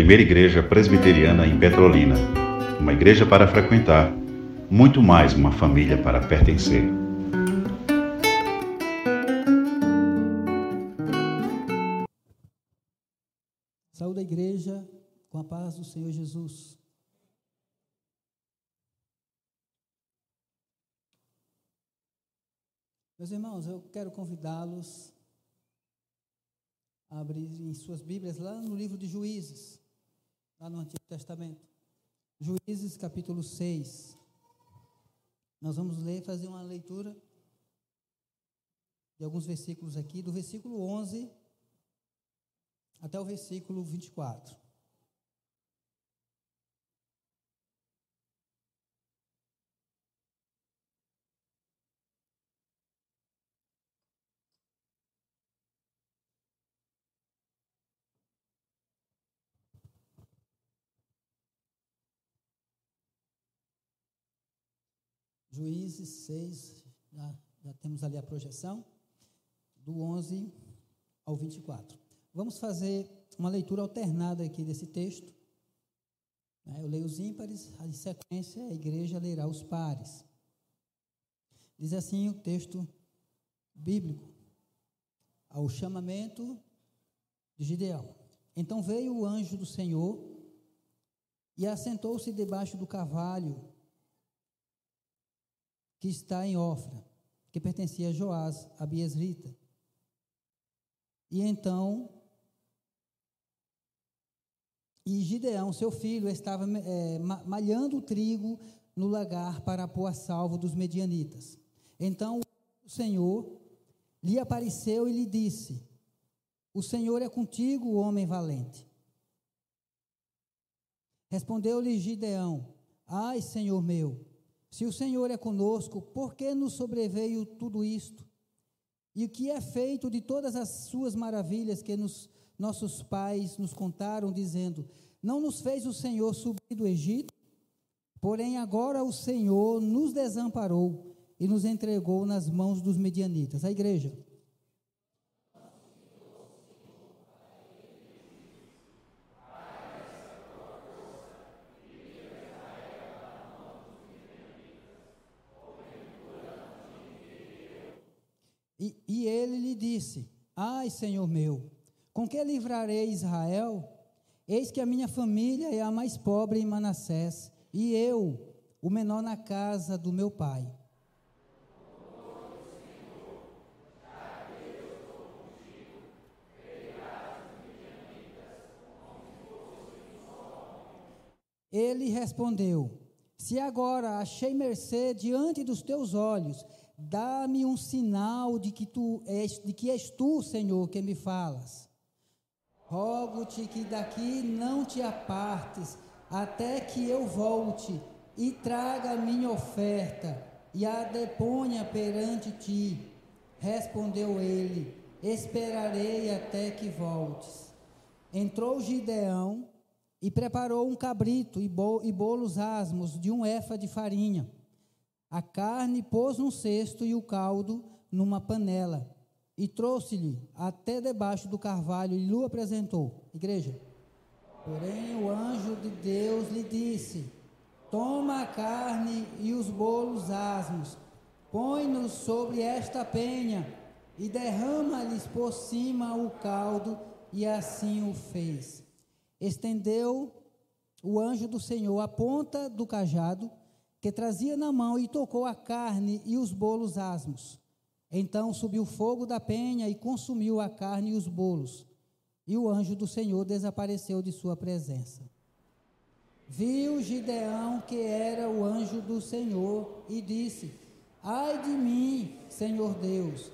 primeira igreja presbiteriana em Petrolina. Uma igreja para frequentar, muito mais uma família para pertencer. Saúde a igreja com a paz do Senhor Jesus. Meus irmãos, eu quero convidá-los a abrirem suas Bíblias lá no livro de Juízes, lá no Antigo Testamento. Juízes capítulo 6. Nós vamos ler, fazer uma leitura de alguns versículos aqui, do versículo 11 até o versículo 24. Juízes 6, já, já temos ali a projeção, do 11 ao 24. Vamos fazer uma leitura alternada aqui desse texto. Né? Eu leio os ímpares, em sequência a igreja lerá os pares. Diz assim o texto bíblico, ao chamamento de Gideão. Então veio o anjo do Senhor e assentou-se debaixo do carvalho que está em Ofra, que pertencia a Joás, a Biesrita. E então, e Gideão, seu filho, estava é, malhando o trigo no lagar para pôr a salvo dos medianitas. Então o Senhor lhe apareceu e lhe disse: O Senhor é contigo, homem valente. Respondeu-lhe Gideão: Ai, Senhor meu, se o Senhor é conosco, por que nos sobreveio tudo isto? E o que é feito de todas as suas maravilhas que nos, nossos pais nos contaram, dizendo: Não nos fez o Senhor subir do Egito? Porém, agora o Senhor nos desamparou e nos entregou nas mãos dos medianitas. A igreja. E, e ele lhe disse: Ai, Senhor meu, com que livrarei Israel? Eis que a minha família é a mais pobre em Manassés, e eu, o menor na casa do meu pai. Ele respondeu: Se agora achei mercê diante dos teus olhos, Dá-me um sinal de que tu és, de que és tu, Senhor, que me falas. Rogo-te que daqui não te apartes, até que eu volte e traga a minha oferta e a deponha perante ti. Respondeu ele: Esperarei até que voltes. Entrou Gideão e preparou um cabrito e bolos asmos de um efa de farinha a carne pôs num cesto e o caldo numa panela. E trouxe-lhe até debaixo do carvalho e lhe apresentou. Igreja. Porém, o anjo de Deus lhe disse: Toma a carne e os bolos asmos, põe-nos sobre esta penha e derrama-lhes por cima o caldo, e assim o fez. Estendeu o anjo do Senhor a ponta do cajado que trazia na mão e tocou a carne e os bolos asmos. Então subiu fogo da penha e consumiu a carne e os bolos. E o anjo do Senhor desapareceu de sua presença. Viu Gideão que era o anjo do Senhor e disse: Ai de mim, Senhor Deus,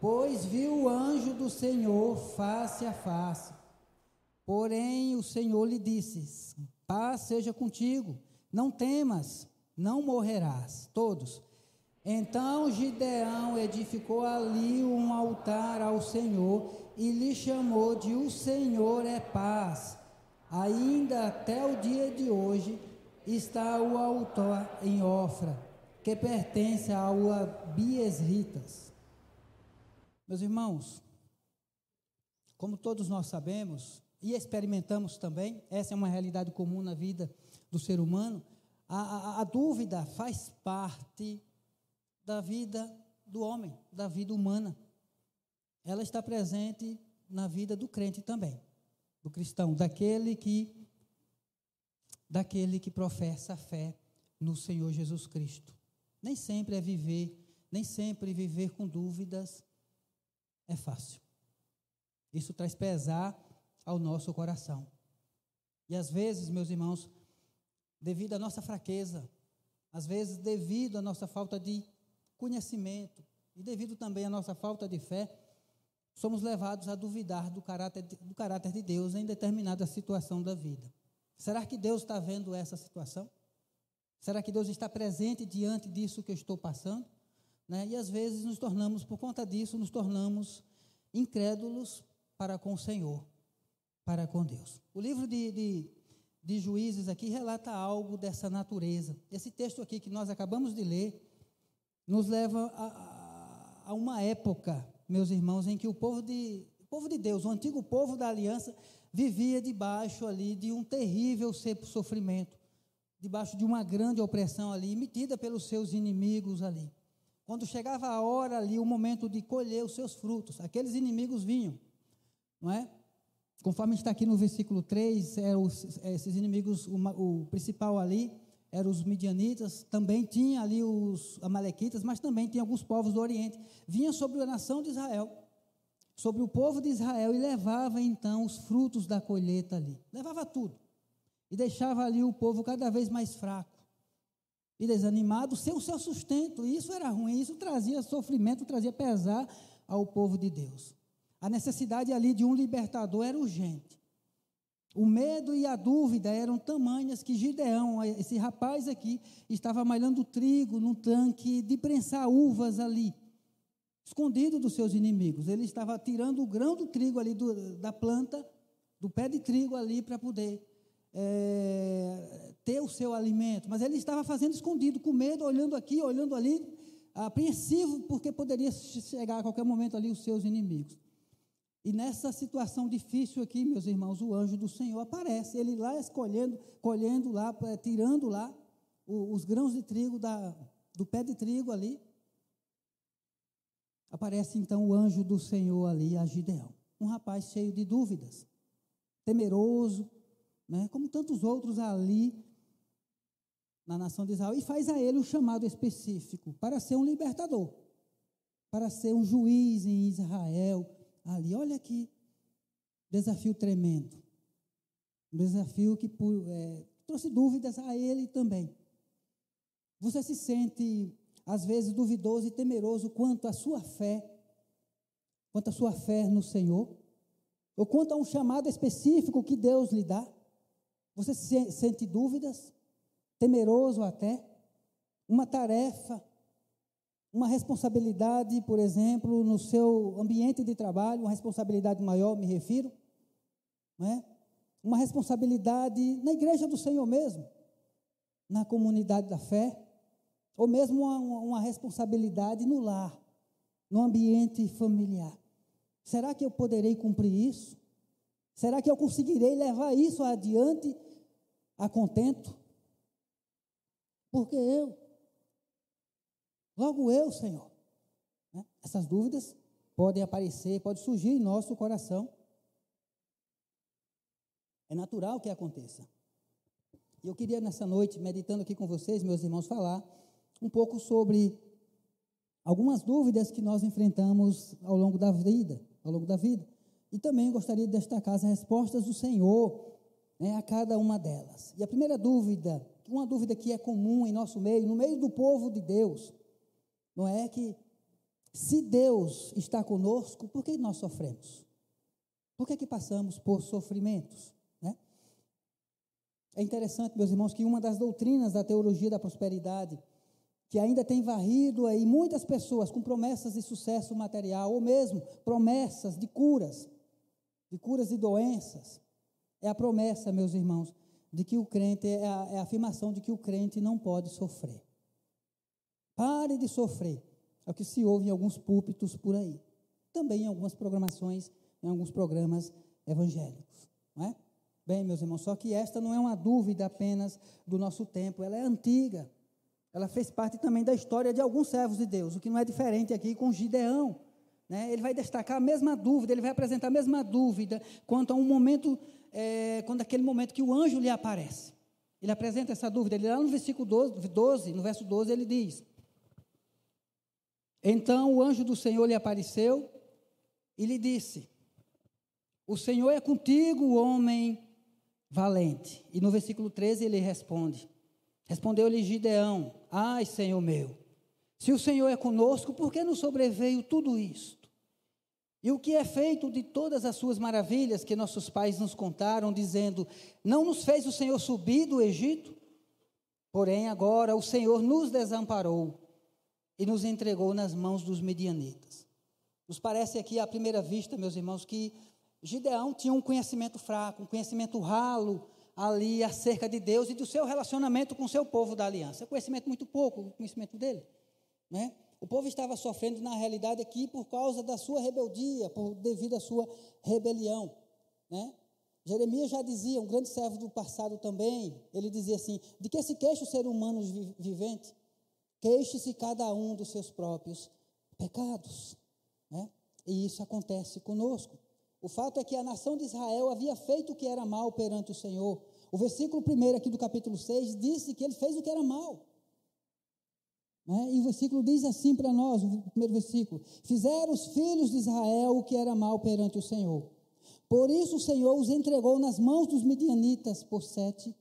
pois viu o anjo do Senhor face a face. Porém o Senhor lhe disse: Paz seja contigo, não temas não morrerás. Todos. Então Gideão edificou ali um altar ao Senhor e lhe chamou de O Senhor é paz. Ainda até o dia de hoje está o altar em Ofra, que pertence ao Biesritas. Meus irmãos, como todos nós sabemos, e experimentamos também, essa é uma realidade comum na vida do ser humano, a, a, a dúvida faz parte da vida do homem, da vida humana. Ela está presente na vida do crente também, do cristão, daquele que daquele que professa a fé no Senhor Jesus Cristo. Nem sempre é viver, nem sempre viver com dúvidas é fácil. Isso traz pesar ao nosso coração. E às vezes, meus irmãos, devido à nossa fraqueza, às vezes devido à nossa falta de conhecimento e devido também à nossa falta de fé, somos levados a duvidar do caráter, do caráter de Deus em determinada situação da vida. Será que Deus está vendo essa situação? Será que Deus está presente diante disso que eu estou passando? Né? E às vezes nos tornamos, por conta disso, nos tornamos incrédulos para com o Senhor, para com Deus. O livro de, de, de Juízes aqui relata algo dessa natureza. Esse texto aqui que nós acabamos de ler nos leva a, a uma época, meus irmãos, em que o povo de, povo de Deus, o antigo povo da aliança, vivia debaixo ali de um terrível sofrimento, debaixo de uma grande opressão ali, emitida pelos seus inimigos ali. Quando chegava a hora ali, o momento de colher os seus frutos, aqueles inimigos vinham, não é? Conforme está aqui no versículo 3, é os, esses inimigos, o, o principal ali, eram os midianitas, também tinha ali os amalequitas, mas também tinha alguns povos do Oriente. Vinha sobre a nação de Israel sobre o povo de Israel e levava então os frutos da colheita ali. Levava tudo. E deixava ali o povo cada vez mais fraco e desanimado, sem o seu sustento. E isso era ruim, isso trazia sofrimento, trazia pesar ao povo de Deus. A necessidade ali de um libertador era urgente. O medo e a dúvida eram tamanhas que Gideão, esse rapaz aqui, estava malhando trigo num tanque de prensar uvas ali escondido dos seus inimigos. Ele estava tirando o grão do trigo ali do, da planta, do pé de trigo ali para poder é, ter o seu alimento. Mas ele estava fazendo escondido, com medo, olhando aqui, olhando ali, apreensivo, porque poderia chegar a qualquer momento ali os seus inimigos. E nessa situação difícil aqui, meus irmãos, o anjo do Senhor aparece. Ele lá escolhendo, colhendo lá, é, tirando lá os grãos de trigo da, do pé de trigo ali, Aparece então o anjo do Senhor ali a Gideão, um rapaz cheio de dúvidas, temeroso, né, como tantos outros ali na nação de Israel, e faz a ele um chamado específico para ser um libertador, para ser um juiz em Israel. Ali, olha aqui, desafio tremendo, um desafio que é, trouxe dúvidas a ele também. Você se sente às vezes duvidoso e temeroso quanto à sua fé, quanto à sua fé no Senhor, ou quanto a um chamado específico que Deus lhe dá. Você sente dúvidas, temeroso até, uma tarefa, uma responsabilidade, por exemplo, no seu ambiente de trabalho, uma responsabilidade maior, me refiro, não é? uma responsabilidade na igreja do Senhor mesmo, na comunidade da fé, ou mesmo uma, uma responsabilidade no lar, no ambiente familiar. Será que eu poderei cumprir isso? Será que eu conseguirei levar isso adiante a contento? Porque eu, logo eu, Senhor. Né? Essas dúvidas podem aparecer, podem surgir em nosso coração. É natural que aconteça. E eu queria nessa noite, meditando aqui com vocês, meus irmãos, falar um pouco sobre algumas dúvidas que nós enfrentamos ao longo da vida, ao longo da vida. E também gostaria de destacar as respostas do Senhor né, a cada uma delas. E a primeira dúvida, uma dúvida que é comum em nosso meio, no meio do povo de Deus, não é que se Deus está conosco, por que nós sofremos? Por que, que passamos por sofrimentos? Né? É interessante, meus irmãos, que uma das doutrinas da teologia da prosperidade que ainda tem varrido aí muitas pessoas com promessas de sucesso material, ou mesmo promessas de curas, de curas de doenças. É a promessa, meus irmãos, de que o crente, é a, é a afirmação de que o crente não pode sofrer. Pare de sofrer. É o que se ouve em alguns púlpitos por aí. Também em algumas programações, em alguns programas evangélicos. Não é? Bem, meus irmãos, só que esta não é uma dúvida apenas do nosso tempo, ela é antiga. Ela fez parte também da história de alguns servos de Deus, o que não é diferente aqui com Gideão. Né? Ele vai destacar a mesma dúvida, ele vai apresentar a mesma dúvida quanto a um momento, é, quando aquele momento que o anjo lhe aparece. Ele apresenta essa dúvida, ele lá no versículo 12, 12, no verso 12, ele diz: Então o anjo do Senhor lhe apareceu e lhe disse: O Senhor é contigo, homem valente. E no versículo 13 ele responde: Respondeu-lhe Gideão: Ai, Senhor meu, se o Senhor é conosco, por que nos sobreveio tudo isto? E o que é feito de todas as suas maravilhas que nossos pais nos contaram, dizendo: Não nos fez o Senhor subir do Egito? Porém, agora o Senhor nos desamparou e nos entregou nas mãos dos medianitas. Nos parece aqui à primeira vista, meus irmãos, que Gideão tinha um conhecimento fraco, um conhecimento ralo ali acerca de Deus e do seu relacionamento com o seu povo da aliança. Conhecimento muito pouco, o conhecimento dele, né? O povo estava sofrendo, na realidade, aqui por causa da sua rebeldia, por, devido à sua rebelião. Né? Jeremias já dizia, um grande servo do passado também, ele dizia assim: de que se queixa o ser humano vivente? Queixe-se cada um dos seus próprios pecados. Né? E isso acontece conosco. O fato é que a nação de Israel havia feito o que era mal perante o Senhor. O versículo 1 aqui do capítulo 6 disse que ele fez o que era mal. Né? E o versículo diz assim para nós, o primeiro versículo: Fizeram os filhos de Israel o que era mal perante o Senhor. Por isso o Senhor os entregou nas mãos dos midianitas por sete,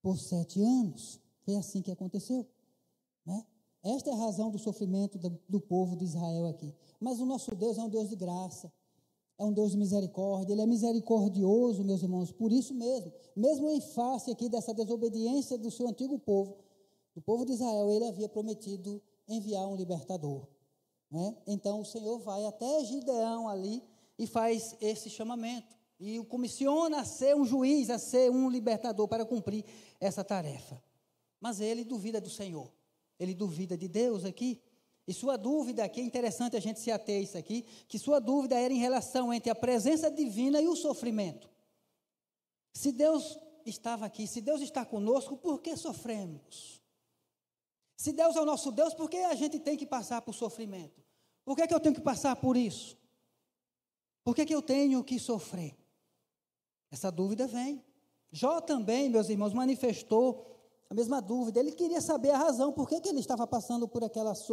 por sete anos. Foi assim que aconteceu. Né? Esta é a razão do sofrimento do, do povo de Israel aqui. Mas o nosso Deus é um Deus de graça é um Deus de misericórdia, Ele é misericordioso, meus irmãos, por isso mesmo, mesmo em face aqui dessa desobediência do seu antigo povo, do povo de Israel, ele havia prometido enviar um libertador. Né? Então o Senhor vai até Gideão ali e faz esse chamamento. E o comissiona a ser um juiz, a ser um libertador para cumprir essa tarefa. Mas ele duvida do Senhor. Ele duvida de Deus aqui. E sua dúvida aqui, é interessante a gente se ater isso aqui, que sua dúvida era em relação entre a presença divina e o sofrimento. Se Deus estava aqui, se Deus está conosco, por que sofremos? Se Deus é o nosso Deus, por que a gente tem que passar por sofrimento? Por que, que eu tenho que passar por isso? Por que, que eu tenho que sofrer? Essa dúvida vem. Jó também, meus irmãos, manifestou a mesma dúvida. Ele queria saber a razão, por que, que ele estava passando por aquelas,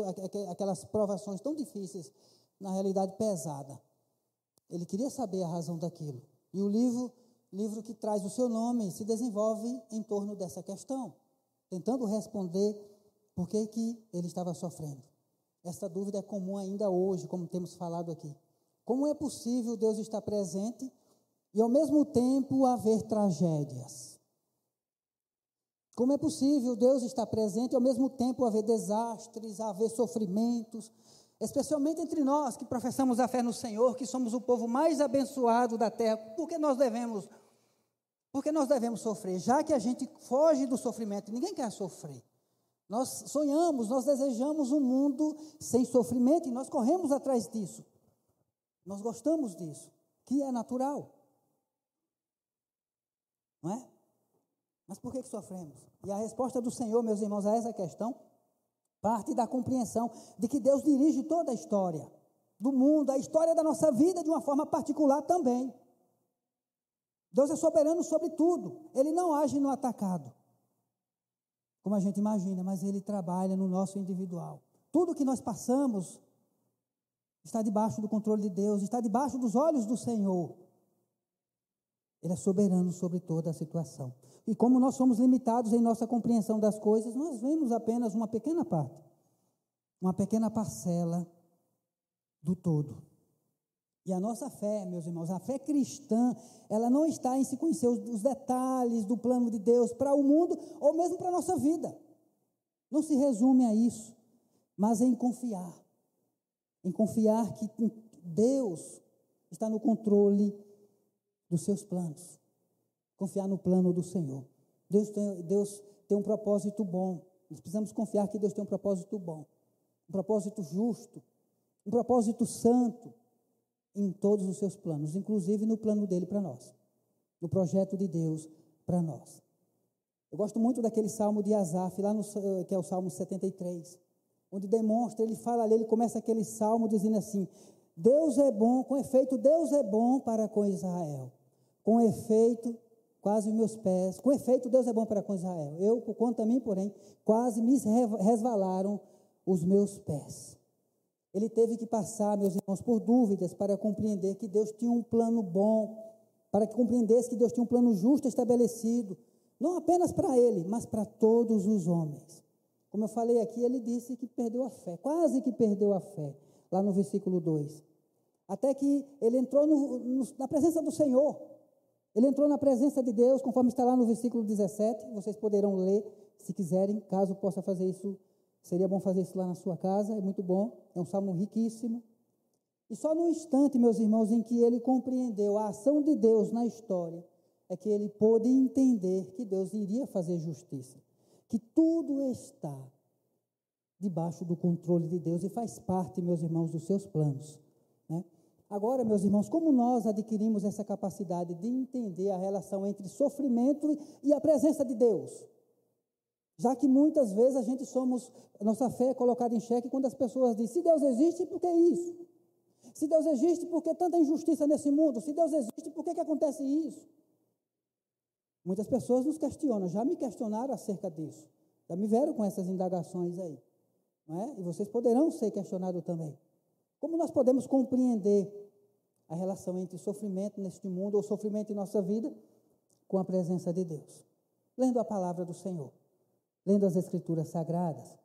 aquelas provações tão difíceis, na realidade pesada. Ele queria saber a razão daquilo. E o livro, livro que traz o seu nome se desenvolve em torno dessa questão, tentando responder por que, que ele estava sofrendo? Essa dúvida é comum ainda hoje, como temos falado aqui. Como é possível Deus estar presente e ao mesmo tempo haver tragédias? Como é possível Deus estar presente e ao mesmo tempo haver desastres, haver sofrimentos, especialmente entre nós que professamos a fé no Senhor, que somos o povo mais abençoado da terra? Por que nós devemos por que nós devemos sofrer? Já que a gente foge do sofrimento, ninguém quer sofrer. Nós sonhamos, nós desejamos um mundo sem sofrimento e nós corremos atrás disso. Nós gostamos disso, que é natural. Não é? Mas por que, que sofremos? E a resposta do Senhor, meus irmãos, a essa questão parte da compreensão de que Deus dirige toda a história do mundo, a história da nossa vida de uma forma particular também. Deus é soberano sobre tudo, ele não age no atacado como a gente imagina, mas Ele trabalha no nosso individual. Tudo que nós passamos está debaixo do controle de Deus, está debaixo dos olhos do Senhor. Ele é soberano sobre toda a situação. E como nós somos limitados em nossa compreensão das coisas, nós vemos apenas uma pequena parte, uma pequena parcela do todo. E a nossa fé, meus irmãos, a fé cristã, ela não está em se conhecer os, detalhes do plano de Deus para o mundo ou mesmo para a nossa vida. Não se resume a isso, mas em confiar. Em confiar que Deus está no controle dos seus planos. Confiar no plano do Senhor. Deus tem, Deus tem um propósito bom. Nós precisamos confiar que Deus tem um propósito bom, um propósito justo, um propósito santo em todos os seus planos, inclusive no plano dele para nós. no projeto de Deus para nós. Eu gosto muito daquele salmo de Asaf, lá no, que é o Salmo 73, onde demonstra, ele fala ali, ele começa aquele salmo dizendo assim: Deus é bom, com efeito, Deus é bom para com Israel. Com efeito, quase os meus pés, com efeito, Deus é bom para com Israel. Eu, por quanto a mim, porém, quase me resvalaram os meus pés. Ele teve que passar, meus irmãos, por dúvidas para compreender que Deus tinha um plano bom, para que compreendesse que Deus tinha um plano justo estabelecido, não apenas para ele, mas para todos os homens. Como eu falei aqui, ele disse que perdeu a fé, quase que perdeu a fé, lá no versículo 2. Até que ele entrou no, no, na presença do Senhor. Ele entrou na presença de Deus, conforme está lá no versículo 17. Vocês poderão ler, se quiserem, caso possa fazer isso. Seria bom fazer isso lá na sua casa, é muito bom. É um salmo riquíssimo. E só no instante, meus irmãos, em que ele compreendeu a ação de Deus na história, é que ele pôde entender que Deus iria fazer justiça, que tudo está debaixo do controle de Deus e faz parte, meus irmãos, dos seus planos. Agora, meus irmãos, como nós adquirimos essa capacidade de entender a relação entre sofrimento e a presença de Deus? Já que muitas vezes a gente somos, nossa fé é colocada em xeque quando as pessoas dizem: se Deus existe, por que isso? Se Deus existe, por que tanta injustiça nesse mundo? Se Deus existe, por que, que acontece isso? Muitas pessoas nos questionam, já me questionaram acerca disso. Já me vieram com essas indagações aí. Não é? E vocês poderão ser questionados também. Como nós podemos compreender a relação entre sofrimento neste mundo ou sofrimento em nossa vida com a presença de Deus? Lendo a palavra do Senhor, lendo as Escrituras Sagradas.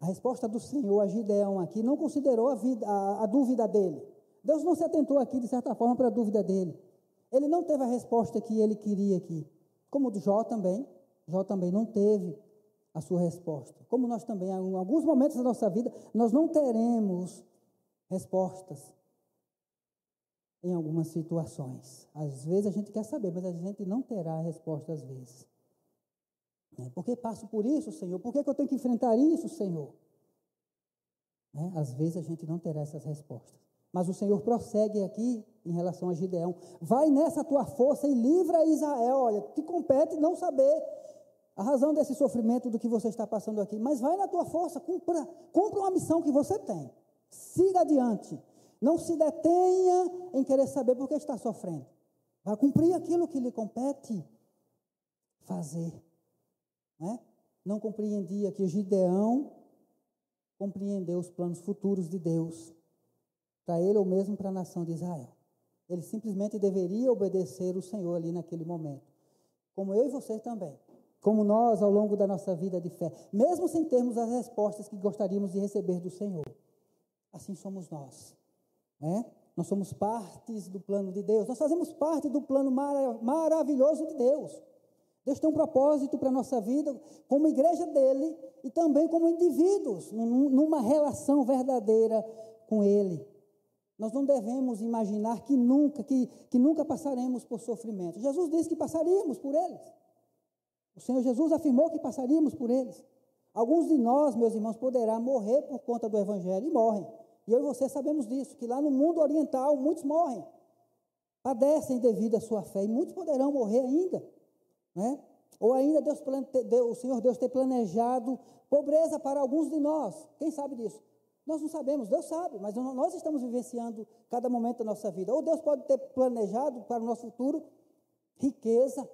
A resposta do Senhor a Gideão aqui não considerou a, vida, a, a dúvida dele. Deus não se atentou aqui, de certa forma, para a dúvida dele. Ele não teve a resposta que ele queria aqui. Como Jó também, Jó também não teve a sua resposta. Como nós também, em alguns momentos da nossa vida, nós não teremos respostas em algumas situações. Às vezes a gente quer saber, mas a gente não terá a resposta às vezes. Né? Por que passo por isso, Senhor? Por que, que eu tenho que enfrentar isso, Senhor? Né? Às vezes a gente não terá essas respostas. Mas o Senhor prossegue aqui em relação a Gideão. Vai nessa tua força e livra Israel. Olha, te compete não saber a razão desse sofrimento do que você está passando aqui. Mas vai na tua força, cumpra, cumpra uma missão que você tem. Siga adiante. Não se detenha em querer saber por que está sofrendo. Vai cumprir aquilo que lhe compete fazer. Né? Não compreendia que Gideão compreendeu os planos futuros de Deus para ele ou mesmo para a nação de Israel. Ele simplesmente deveria obedecer o Senhor ali naquele momento. Como eu e você também. Como nós ao longo da nossa vida de fé. Mesmo sem termos as respostas que gostaríamos de receber do Senhor. Assim somos nós. Né? Nós somos partes do plano de Deus. Nós fazemos parte do plano maravilhoso de Deus. Deus tem um propósito para a nossa vida, como igreja dele e também como indivíduos, numa relação verdadeira com Ele. Nós não devemos imaginar que nunca, que, que nunca passaremos por sofrimento. Jesus disse que passaríamos por eles. O Senhor Jesus afirmou que passaríamos por eles. Alguns de nós, meus irmãos, poderá morrer por conta do Evangelho e morrem. E eu e você sabemos disso, que lá no mundo oriental muitos morrem, padecem devido à sua fé, e muitos poderão morrer ainda. Né? Ou ainda Deus, o Senhor Deus ter planejado pobreza para alguns de nós. Quem sabe disso? Nós não sabemos, Deus sabe, mas nós estamos vivenciando cada momento da nossa vida. Ou Deus pode ter planejado para o nosso futuro riqueza.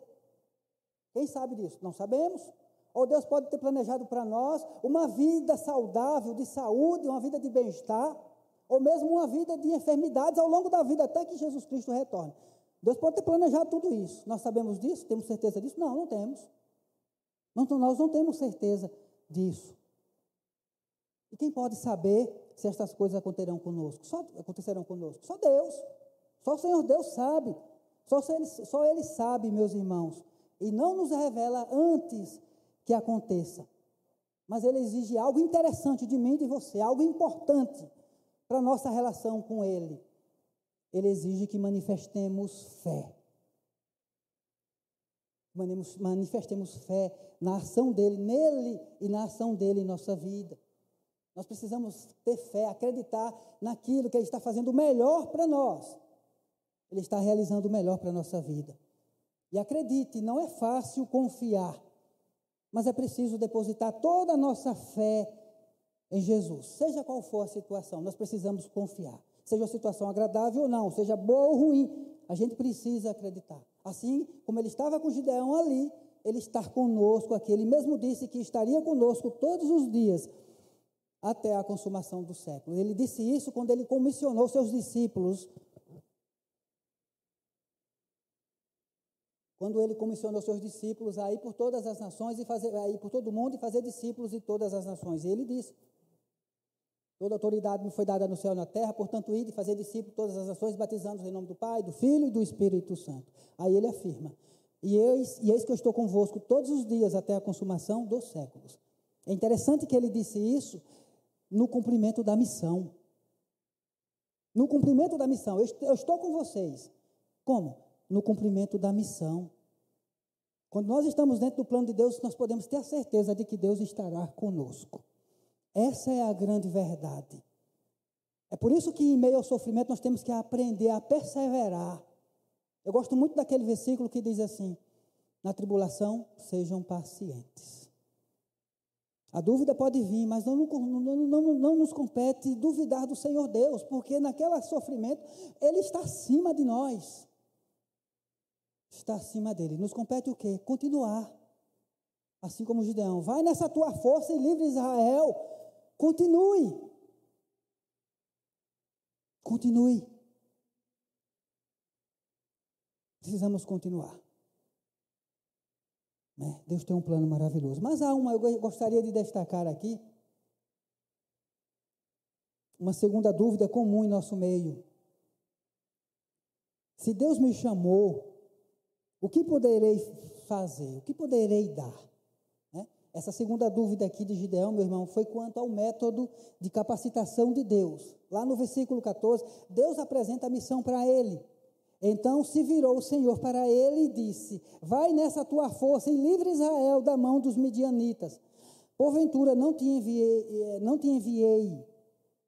Quem sabe disso? Não sabemos. Ou Deus pode ter planejado para nós uma vida saudável, de saúde, uma vida de bem-estar, ou mesmo uma vida de enfermidades ao longo da vida, até que Jesus Cristo retorne. Deus pode ter planejado tudo isso. Nós sabemos disso? Temos certeza disso? Não, não temos. Nós não temos certeza disso. E quem pode saber se estas coisas acontecerão conosco? Só acontecerão conosco. Só Deus. Só o Senhor Deus sabe. Só ele, só ele sabe, meus irmãos. E não nos revela antes que aconteça. Mas ele exige algo interessante de mim e de você, algo importante para nossa relação com ele. Ele exige que manifestemos fé. Manifestemos fé na ação dele, nele e na ação dele em nossa vida. Nós precisamos ter fé, acreditar naquilo que Ele está fazendo o melhor para nós. Ele está realizando o melhor para a nossa vida. E acredite, não é fácil confiar, mas é preciso depositar toda a nossa fé em Jesus. Seja qual for a situação, nós precisamos confiar. Seja a situação agradável ou não, seja boa ou ruim, a gente precisa acreditar. Assim como ele estava com Gideão ali, ele está conosco aqui. Ele mesmo disse que estaria conosco todos os dias até a consumação do século. Ele disse isso quando ele comissionou seus discípulos. Quando ele comissionou seus discípulos a ir por todas as nações e fazer, a por todo mundo e fazer discípulos de todas as nações. E ele disse: Toda autoridade me foi dada no céu e na terra, portanto, ide e fazer discípulos todas as nações, batizando-os em nome do Pai, do Filho e do Espírito Santo. Aí ele afirma: e eis, e eis que eu estou convosco todos os dias até a consumação dos séculos. É interessante que ele disse isso no cumprimento da missão. No cumprimento da missão. Eu estou com vocês. Como? No cumprimento da missão. Quando nós estamos dentro do plano de Deus, nós podemos ter a certeza de que Deus estará conosco. Essa é a grande verdade. É por isso que, em meio ao sofrimento, nós temos que aprender a perseverar. Eu gosto muito daquele versículo que diz assim: na tribulação, sejam pacientes. A dúvida pode vir, mas não, não, não, não, nos compete duvidar do Senhor Deus, porque naquele sofrimento Ele está acima de nós. Está acima dele. Nos compete o quê? Continuar. Assim como Gideão. Vai nessa tua força e livre Israel. Continue. Continue. Precisamos continuar. Né? Deus tem um plano maravilhoso. Mas há uma, eu gostaria de destacar aqui, uma segunda dúvida comum em nosso meio. Se Deus me chamou, o que poderei fazer? O que poderei dar? Essa segunda dúvida aqui de Gideão, meu irmão, foi quanto ao método de capacitação de Deus. Lá no versículo 14, Deus apresenta a missão para ele. Então se virou o Senhor para ele e disse: Vai nessa tua força e livre Israel da mão dos midianitas. Porventura não te enviei, eh, não te enviei,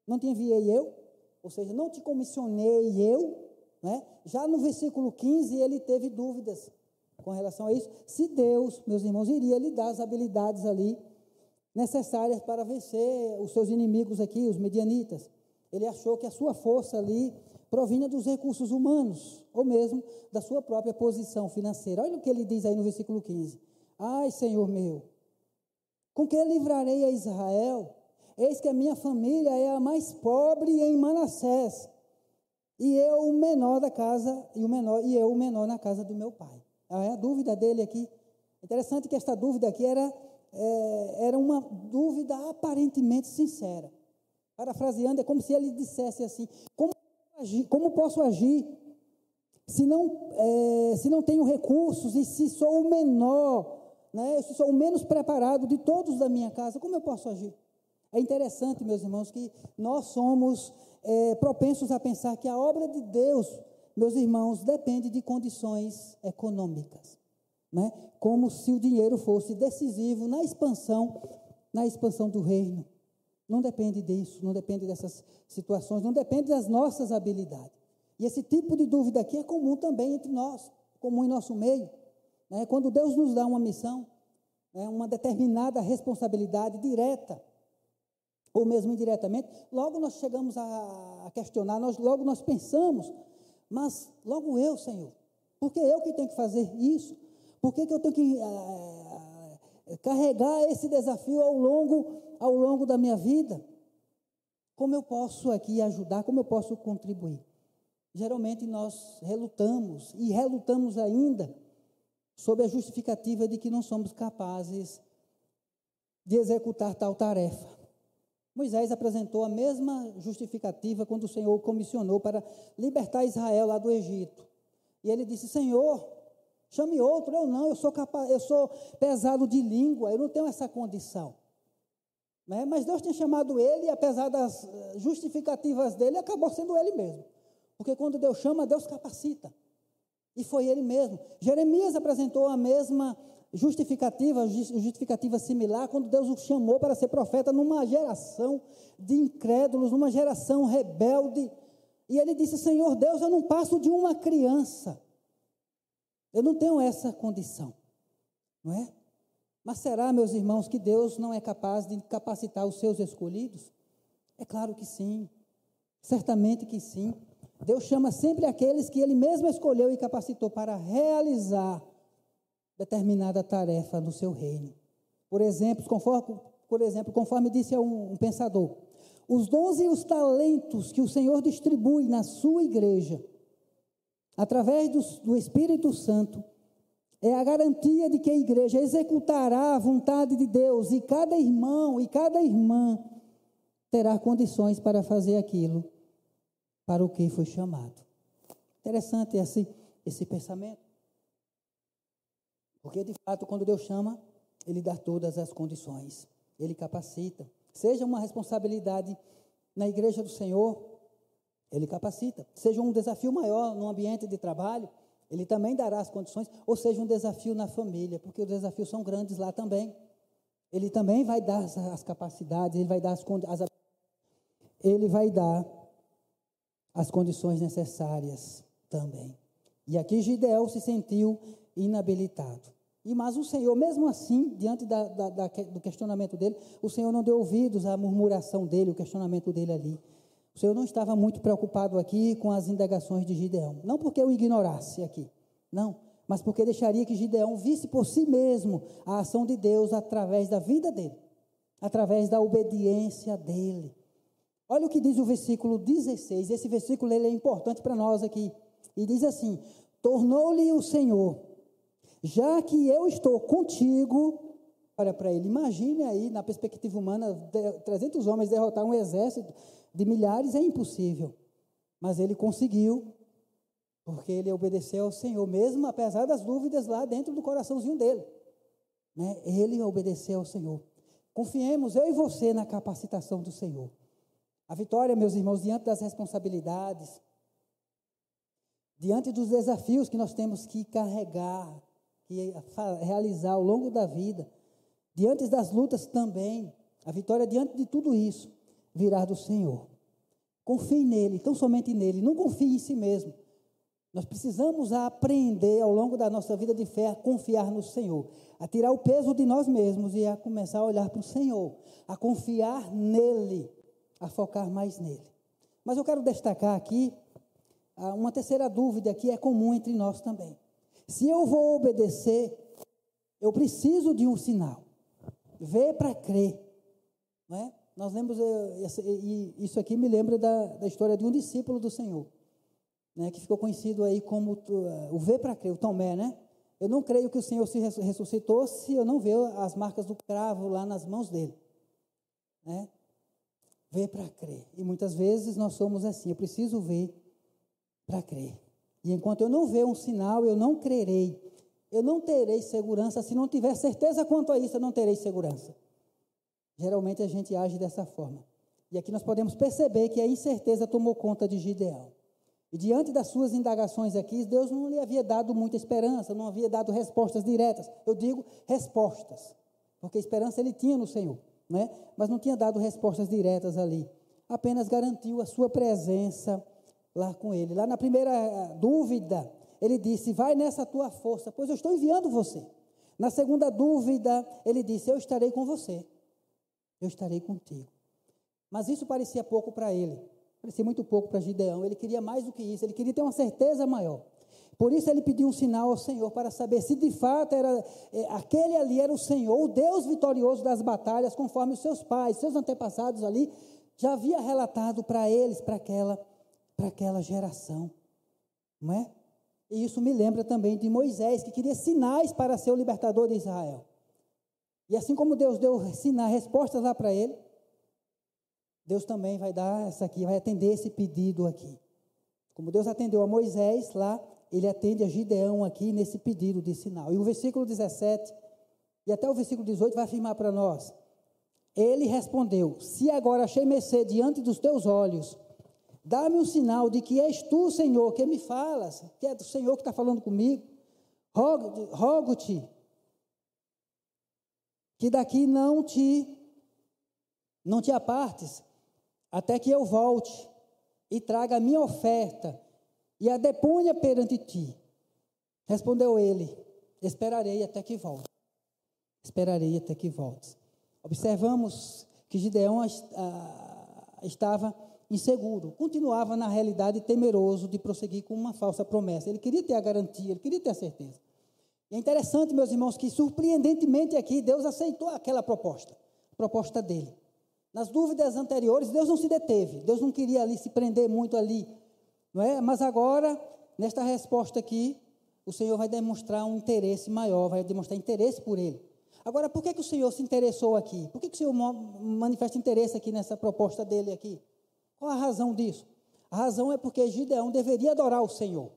não te enviei eu? Ou seja, não te comissionei eu? Né? Já no versículo 15 ele teve dúvidas com relação a isso, se Deus, meus irmãos, iria lhe dar as habilidades ali necessárias para vencer os seus inimigos aqui, os medianitas. Ele achou que a sua força ali provinha dos recursos humanos, ou mesmo da sua própria posição financeira. Olha o que ele diz aí no versículo 15: Ai, Senhor meu, com que livrarei a Israel? Eis que a minha família é a mais pobre em Manassés, e eu o menor da casa, e o menor, e eu o menor na casa do meu pai. É a dúvida dele aqui. Interessante que esta dúvida aqui era, é, era uma dúvida aparentemente sincera. Parafraseando, é como se ele dissesse assim: como, agir, como posso agir se não, é, se não tenho recursos e se sou o menor, né, se sou o menos preparado de todos da minha casa, como eu posso agir? É interessante, meus irmãos, que nós somos é, propensos a pensar que a obra de Deus meus irmãos, depende de condições econômicas, né? Como se o dinheiro fosse decisivo na expansão, na expansão do reino. Não depende disso, não depende dessas situações, não depende das nossas habilidades. E esse tipo de dúvida aqui é comum também entre nós, comum em nosso meio. Né? Quando Deus nos dá uma missão, né? uma determinada responsabilidade direta, ou mesmo indiretamente, logo nós chegamos a questionar, nós, logo nós pensamos mas logo eu, Senhor, porque eu que tenho que fazer isso? Por que, que eu tenho que é, carregar esse desafio ao longo, ao longo da minha vida? Como eu posso aqui ajudar? Como eu posso contribuir? Geralmente nós relutamos e relutamos ainda sob a justificativa de que não somos capazes de executar tal tarefa. Moisés apresentou a mesma justificativa quando o Senhor o comissionou para libertar Israel lá do Egito. E ele disse: Senhor, chame outro, eu não, eu sou capaz, eu sou pesado de língua, eu não tenho essa condição. Né? Mas Deus tinha chamado ele, e apesar das eh, justificativas dele, acabou sendo ele mesmo. Porque quando Deus chama, Deus capacita. E foi ele mesmo. Jeremias apresentou a mesma justificativa, justificativa similar, quando Deus o chamou para ser profeta numa geração de incrédulos, numa geração rebelde. E ele disse: Senhor Deus, eu não passo de uma criança. Eu não tenho essa condição, não é? Mas será, meus irmãos, que Deus não é capaz de capacitar os seus escolhidos? É claro que sim, certamente que sim. Deus chama sempre aqueles que Ele mesmo escolheu e capacitou para realizar determinada tarefa no seu reino. Por exemplo, conforme, por exemplo, conforme disse um, um pensador, os dons e os talentos que o Senhor distribui na sua igreja, através do, do Espírito Santo, é a garantia de que a igreja executará a vontade de Deus e cada irmão e cada irmã terá condições para fazer aquilo para o que foi chamado. Interessante esse, esse pensamento. Porque, de fato, quando Deus chama, Ele dá todas as condições, Ele capacita. Seja uma responsabilidade na igreja do Senhor, Ele capacita. Seja um desafio maior no ambiente de trabalho, Ele também dará as condições. Ou seja um desafio na família, porque os desafios são grandes lá também. Ele também vai dar as, capacidades, Ele vai dar as, as Ele vai dar as condições necessárias também. E aqui Gideão se sentiu inabilitado. E mas o Senhor, mesmo assim, diante da, da, da, do questionamento dele, o Senhor não deu ouvidos à murmuração dele, o questionamento dele ali. O Senhor não estava muito preocupado aqui com as indagações de Gideão. Não porque o ignorasse aqui, não, mas porque deixaria que Gideão visse por si mesmo a ação de Deus através da vida dele, através da obediência dele. Olha o que diz o versículo 16. Esse versículo ele é importante para nós aqui. E diz assim: Tornou-lhe o Senhor, já que eu estou contigo. Olha para ele, imagine aí, na perspectiva humana, 300 homens derrotar um exército de milhares é impossível. Mas ele conseguiu, porque ele obedeceu ao Senhor, mesmo apesar das dúvidas lá dentro do coraçãozinho dele. Né? Ele obedeceu ao Senhor. Confiemos, eu e você, na capacitação do Senhor. A vitória, meus irmãos, diante das responsabilidades, diante dos desafios que nós temos que carregar, que realizar ao longo da vida, diante das lutas também, a vitória diante de tudo isso virá do Senhor. Confie nele, tão somente nele, não confie em si mesmo. Nós precisamos aprender ao longo da nossa vida de fé a confiar no Senhor, a tirar o peso de nós mesmos e a começar a olhar para o Senhor, a confiar nele a focar mais nele. Mas eu quero destacar aqui ah, uma terceira dúvida que é comum entre nós também. Se eu vou obedecer, eu preciso de um sinal. Ver para crer. Não é? Nós lemos, e isso aqui me lembra da, da história de um discípulo do Senhor, né, que ficou conhecido aí como uh, o ver para crer, o Tomé, né? Eu não creio que o Senhor se ressuscitou se eu não ver as marcas do cravo lá nas mãos dele. Né? ver para crer. E muitas vezes nós somos assim, eu preciso ver para crer. E enquanto eu não ver um sinal, eu não crerei. Eu não terei segurança. Se não tiver certeza quanto a isso, eu não terei segurança. Geralmente a gente age dessa forma. E aqui nós podemos perceber que a incerteza tomou conta de Gideão. E diante das suas indagações aqui, Deus não lhe havia dado muita esperança, não havia dado respostas diretas. Eu digo respostas, porque esperança ele tinha no Senhor né? mas não tinha dado respostas diretas ali. Apenas garantiu a sua presença lá com ele. Lá na primeira eh, dúvida, ele disse: Vai nessa tua força, pois eu estou enviando você. Na segunda dúvida, ele disse: Eu estarei com você. Eu estarei contigo. Mas isso parecia pouco para ele. Parecia muito pouco para Gideão. Ele queria mais do que isso. Ele queria ter uma certeza maior. Por isso ele pediu um sinal ao Senhor para saber se de fato era é, aquele ali era o Senhor, o Deus vitorioso das batalhas, conforme os seus pais, seus antepassados ali já havia relatado para eles, para aquela, para aquela geração, não é? E isso me lembra também de Moisés, que queria sinais para ser o libertador de Israel. E assim como Deus deu sinais, respostas lá para ele, Deus também vai dar essa aqui, vai atender esse pedido aqui. Como Deus atendeu a Moisés lá, ele atende a Gideão aqui nesse pedido de sinal. E o versículo 17 e até o versículo 18 vai afirmar para nós. Ele respondeu: Se agora achei mercê diante dos teus olhos, dá-me um sinal de que és tu, Senhor, que me falas, que é o Senhor que está falando comigo. Rogo-te que daqui não te não te apartes, até que eu volte e traga a minha oferta e a deponha perante ti. Respondeu ele: Esperarei até que volte. Esperarei até que volte. Observamos que Gideão ah, estava inseguro, continuava na realidade temeroso de prosseguir com uma falsa promessa. Ele queria ter a garantia, ele queria ter a certeza. E é interessante, meus irmãos, que surpreendentemente aqui Deus aceitou aquela proposta, proposta dele. Nas dúvidas anteriores, Deus não se deteve, Deus não queria ali se prender muito ali, não é? Mas agora, nesta resposta aqui, o Senhor vai demonstrar um interesse maior, vai demonstrar interesse por ele. Agora, por que, que o Senhor se interessou aqui? Por que, que o Senhor manifesta interesse aqui nessa proposta dele aqui? Qual a razão disso? A razão é porque Gideão deveria adorar o Senhor,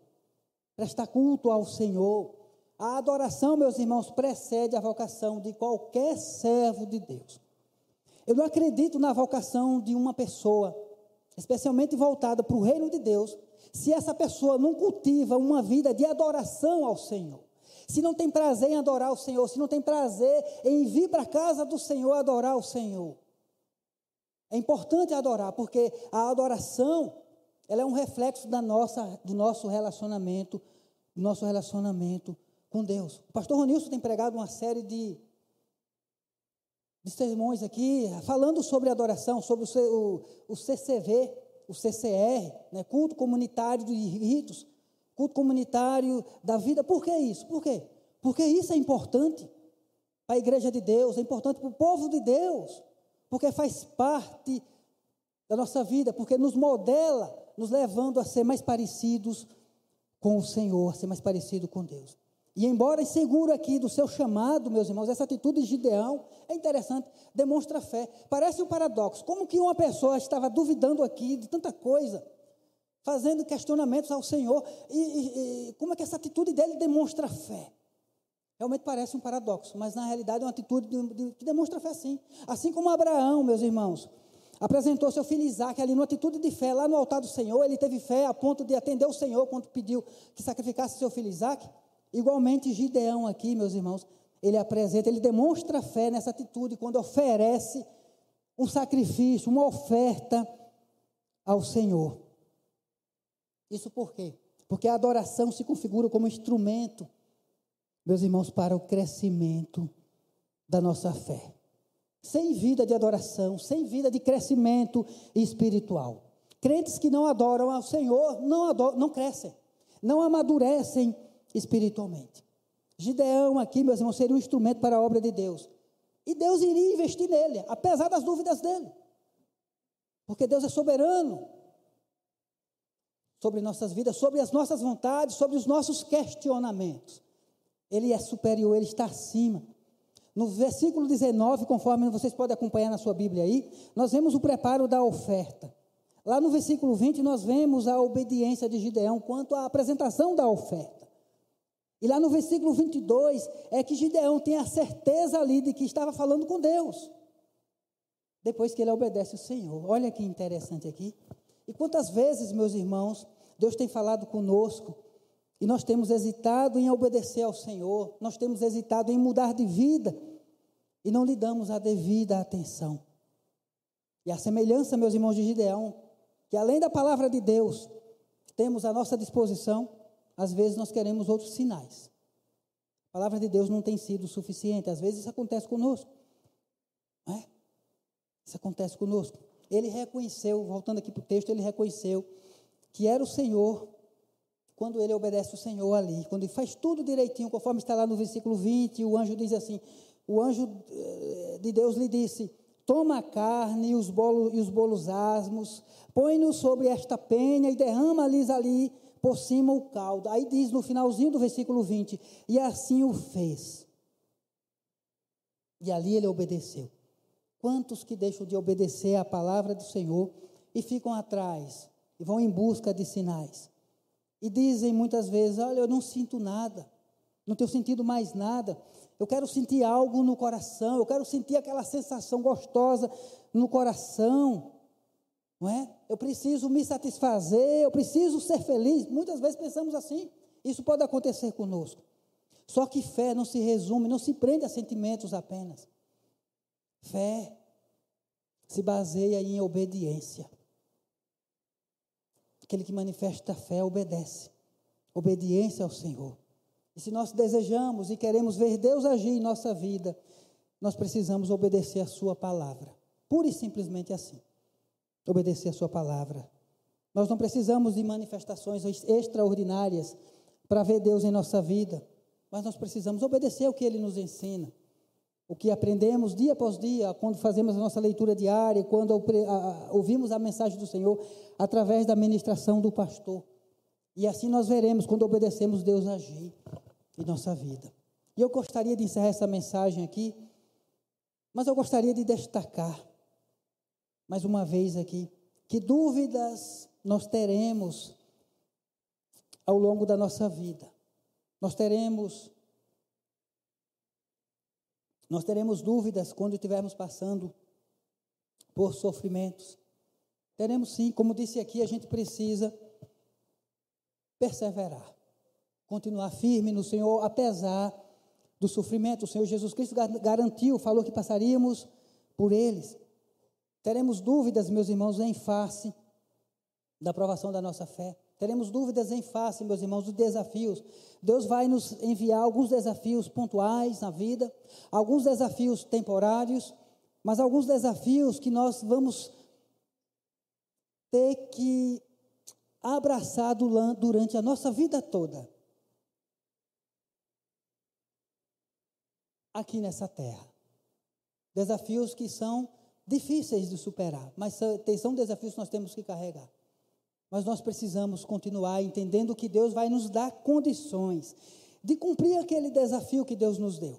prestar culto ao Senhor. A adoração, meus irmãos, precede a vocação de qualquer servo de Deus. Eu não acredito na vocação de uma pessoa, especialmente voltada para o reino de Deus, se essa pessoa não cultiva uma vida de adoração ao Senhor. Se não tem prazer em adorar o Senhor, se não tem prazer em vir para a casa do Senhor adorar o Senhor. É importante adorar, porque a adoração, ela é um reflexo da nossa, do nosso relacionamento, do nosso relacionamento com Deus. O pastor Ronilson tem pregado uma série de, de sermões aqui, falando sobre adoração, sobre o, o, o CCV, o CCR, né, culto comunitário de ritos, culto comunitário da vida. Por que isso? Por quê? Porque isso é importante para a igreja de Deus, é importante para o povo de Deus, porque faz parte da nossa vida, porque nos modela, nos levando a ser mais parecidos com o Senhor, a ser mais parecido com Deus. E embora inseguro aqui do seu chamado, meus irmãos, essa atitude de Gideão é interessante, demonstra fé. Parece um paradoxo. Como que uma pessoa estava duvidando aqui de tanta coisa, fazendo questionamentos ao Senhor, e, e, e como é que essa atitude dele demonstra fé? Realmente parece um paradoxo, mas na realidade é uma atitude de, de, que demonstra fé sim. Assim como Abraão, meus irmãos, apresentou seu filho Isaac ali numa atitude de fé, lá no altar do Senhor, ele teve fé a ponto de atender o Senhor quando pediu que sacrificasse seu filho Isaac. Igualmente, Gideão aqui, meus irmãos, ele apresenta, ele demonstra fé nessa atitude quando oferece um sacrifício, uma oferta ao Senhor. Isso por quê? Porque a adoração se configura como instrumento, meus irmãos, para o crescimento da nossa fé. Sem vida de adoração, sem vida de crescimento espiritual. Crentes que não adoram ao Senhor não, adoram, não crescem, não amadurecem espiritualmente. Gideão aqui, meus irmãos, seria um instrumento para a obra de Deus. E Deus iria investir nele, apesar das dúvidas dele. Porque Deus é soberano sobre nossas vidas, sobre as nossas vontades, sobre os nossos questionamentos. Ele é superior, ele está acima. No versículo 19, conforme vocês podem acompanhar na sua Bíblia aí, nós vemos o preparo da oferta. Lá no versículo 20, nós vemos a obediência de Gideão quanto à apresentação da oferta. E lá no versículo 22 é que Gideão tem a certeza ali de que estava falando com Deus. Depois que ele obedece o Senhor. Olha que interessante aqui. E quantas vezes, meus irmãos, Deus tem falado conosco e nós temos hesitado em obedecer ao Senhor, nós temos hesitado em mudar de vida e não lhe damos a devida atenção. E a semelhança, meus irmãos de Gideão, que além da palavra de Deus, temos à nossa disposição às vezes nós queremos outros sinais. A palavra de Deus não tem sido suficiente. Às vezes isso acontece conosco. Não é? Isso acontece conosco. Ele reconheceu, voltando aqui para o texto, ele reconheceu que era o Senhor quando ele obedece o Senhor ali, quando ele faz tudo direitinho, conforme está lá no versículo 20, o anjo diz assim: o anjo eh, de Deus lhe disse: Toma a carne e os bolos, e os bolos asmos, põe-nos sobre esta penha e derrama-lhes ali por cima o caldo. Aí diz no finalzinho do versículo 20: E assim o fez. E ali ele obedeceu. Quantos que deixam de obedecer à palavra do Senhor e ficam atrás e vão em busca de sinais? E dizem muitas vezes: Olha, eu não sinto nada, não tenho sentido mais nada. Eu quero sentir algo no coração, eu quero sentir aquela sensação gostosa no coração não é? Eu preciso me satisfazer, eu preciso ser feliz. Muitas vezes pensamos assim. Isso pode acontecer conosco. Só que fé não se resume, não se prende a sentimentos apenas. Fé se baseia em obediência. Aquele que manifesta fé obedece. Obediência ao Senhor. E se nós desejamos e queremos ver Deus agir em nossa vida, nós precisamos obedecer a Sua palavra. Pura e simplesmente assim. Obedecer a Sua palavra. Nós não precisamos de manifestações extraordinárias para ver Deus em nossa vida, mas nós precisamos obedecer o que Ele nos ensina. O que aprendemos dia após dia, quando fazemos a nossa leitura diária, quando ouvimos a mensagem do Senhor, através da ministração do pastor. E assim nós veremos quando obedecemos Deus agir em nossa vida. E eu gostaria de encerrar essa mensagem aqui, mas eu gostaria de destacar, mais uma vez aqui, que dúvidas nós teremos ao longo da nossa vida. Nós teremos nós teremos dúvidas quando estivermos passando por sofrimentos. Teremos sim, como disse aqui, a gente precisa perseverar, continuar firme no Senhor, apesar do sofrimento. O Senhor Jesus Cristo garantiu, falou que passaríamos por eles. Teremos dúvidas, meus irmãos, em face da aprovação da nossa fé. Teremos dúvidas em face, meus irmãos, dos desafios. Deus vai nos enviar alguns desafios pontuais na vida, alguns desafios temporários, mas alguns desafios que nós vamos ter que abraçar durante a nossa vida toda. Aqui nessa terra. Desafios que são difíceis de superar, mas são desafios que nós temos que carregar. Mas nós precisamos continuar entendendo que Deus vai nos dar condições de cumprir aquele desafio que Deus nos deu.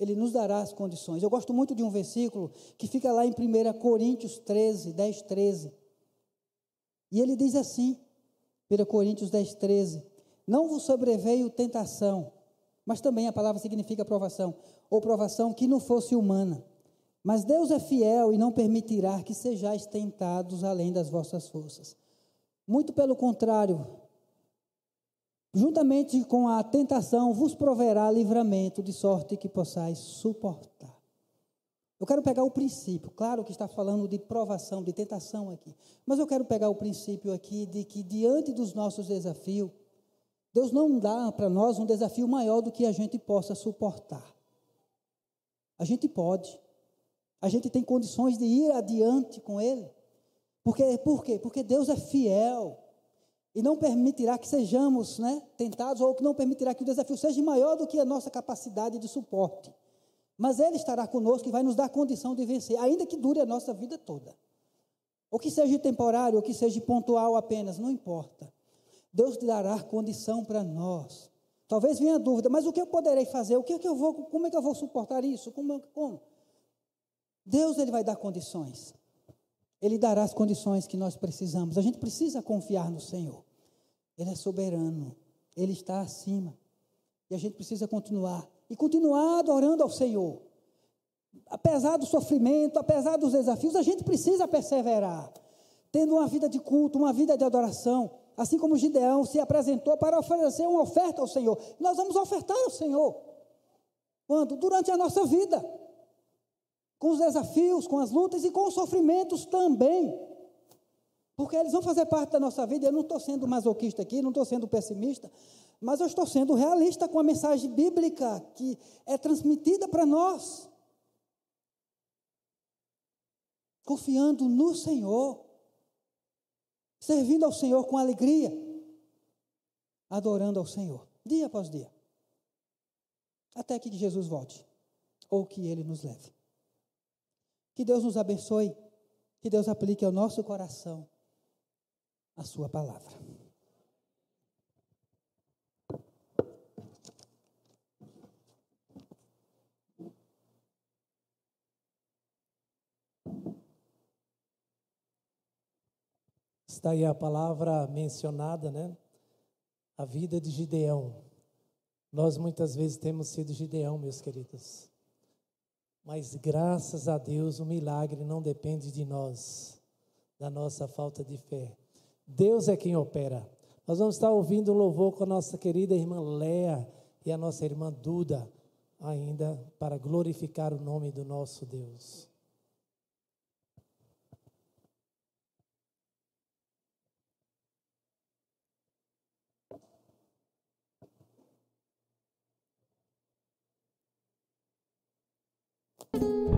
Ele nos dará as condições. Eu gosto muito de um versículo que fica lá em 1 Coríntios 13, 10, 13. E ele diz assim, 1 Coríntios 10, 13: Não vos sobreveio tentação, mas também a palavra significa provação, ou provação que não fosse humana. Mas Deus é fiel e não permitirá que sejais tentados além das vossas forças. Muito pelo contrário, juntamente com a tentação vos proverá livramento, de sorte que possais suportar. Eu quero pegar o princípio, claro que está falando de provação, de tentação aqui, mas eu quero pegar o princípio aqui de que diante dos nossos desafios, Deus não dá para nós um desafio maior do que a gente possa suportar. A gente pode, a gente tem condições de ir adiante com Ele. Porque, por quê? Porque Deus é fiel. E não permitirá que sejamos né, tentados, ou que não permitirá que o desafio seja maior do que a nossa capacidade de suporte. Mas Ele estará conosco e vai nos dar condição de vencer, ainda que dure a nossa vida toda. Ou que seja temporário, ou que seja pontual apenas, não importa. Deus dará condição para nós. Talvez venha a dúvida, mas o que eu poderei fazer? O que, é que eu vou, como é que eu vou suportar isso? Como, como? Deus ele vai dar condições. Ele dará as condições que nós precisamos. A gente precisa confiar no Senhor. Ele é soberano. Ele está acima. E a gente precisa continuar. E continuar adorando ao Senhor. Apesar do sofrimento, apesar dos desafios, a gente precisa perseverar. Tendo uma vida de culto, uma vida de adoração. Assim como Gideão se apresentou para oferecer uma oferta ao Senhor. Nós vamos ofertar ao Senhor. Quando? Durante a nossa vida com os desafios, com as lutas e com os sofrimentos também. Porque eles vão fazer parte da nossa vida. Eu não estou sendo masoquista aqui, não estou sendo pessimista, mas eu estou sendo realista com a mensagem bíblica que é transmitida para nós. Confiando no Senhor, servindo ao Senhor com alegria, adorando ao Senhor, dia após dia, até que Jesus volte, ou que Ele nos leve. Que Deus nos abençoe, que Deus aplique ao nosso coração a Sua palavra. Está aí a palavra mencionada, né? A vida de Gideão. Nós muitas vezes temos sido Gideão, meus queridos. Mas graças a Deus, o milagre não depende de nós, da nossa falta de fé. Deus é quem opera. Nós vamos estar ouvindo um louvor com a nossa querida irmã Léa e a nossa irmã Duda, ainda para glorificar o nome do nosso Deus. you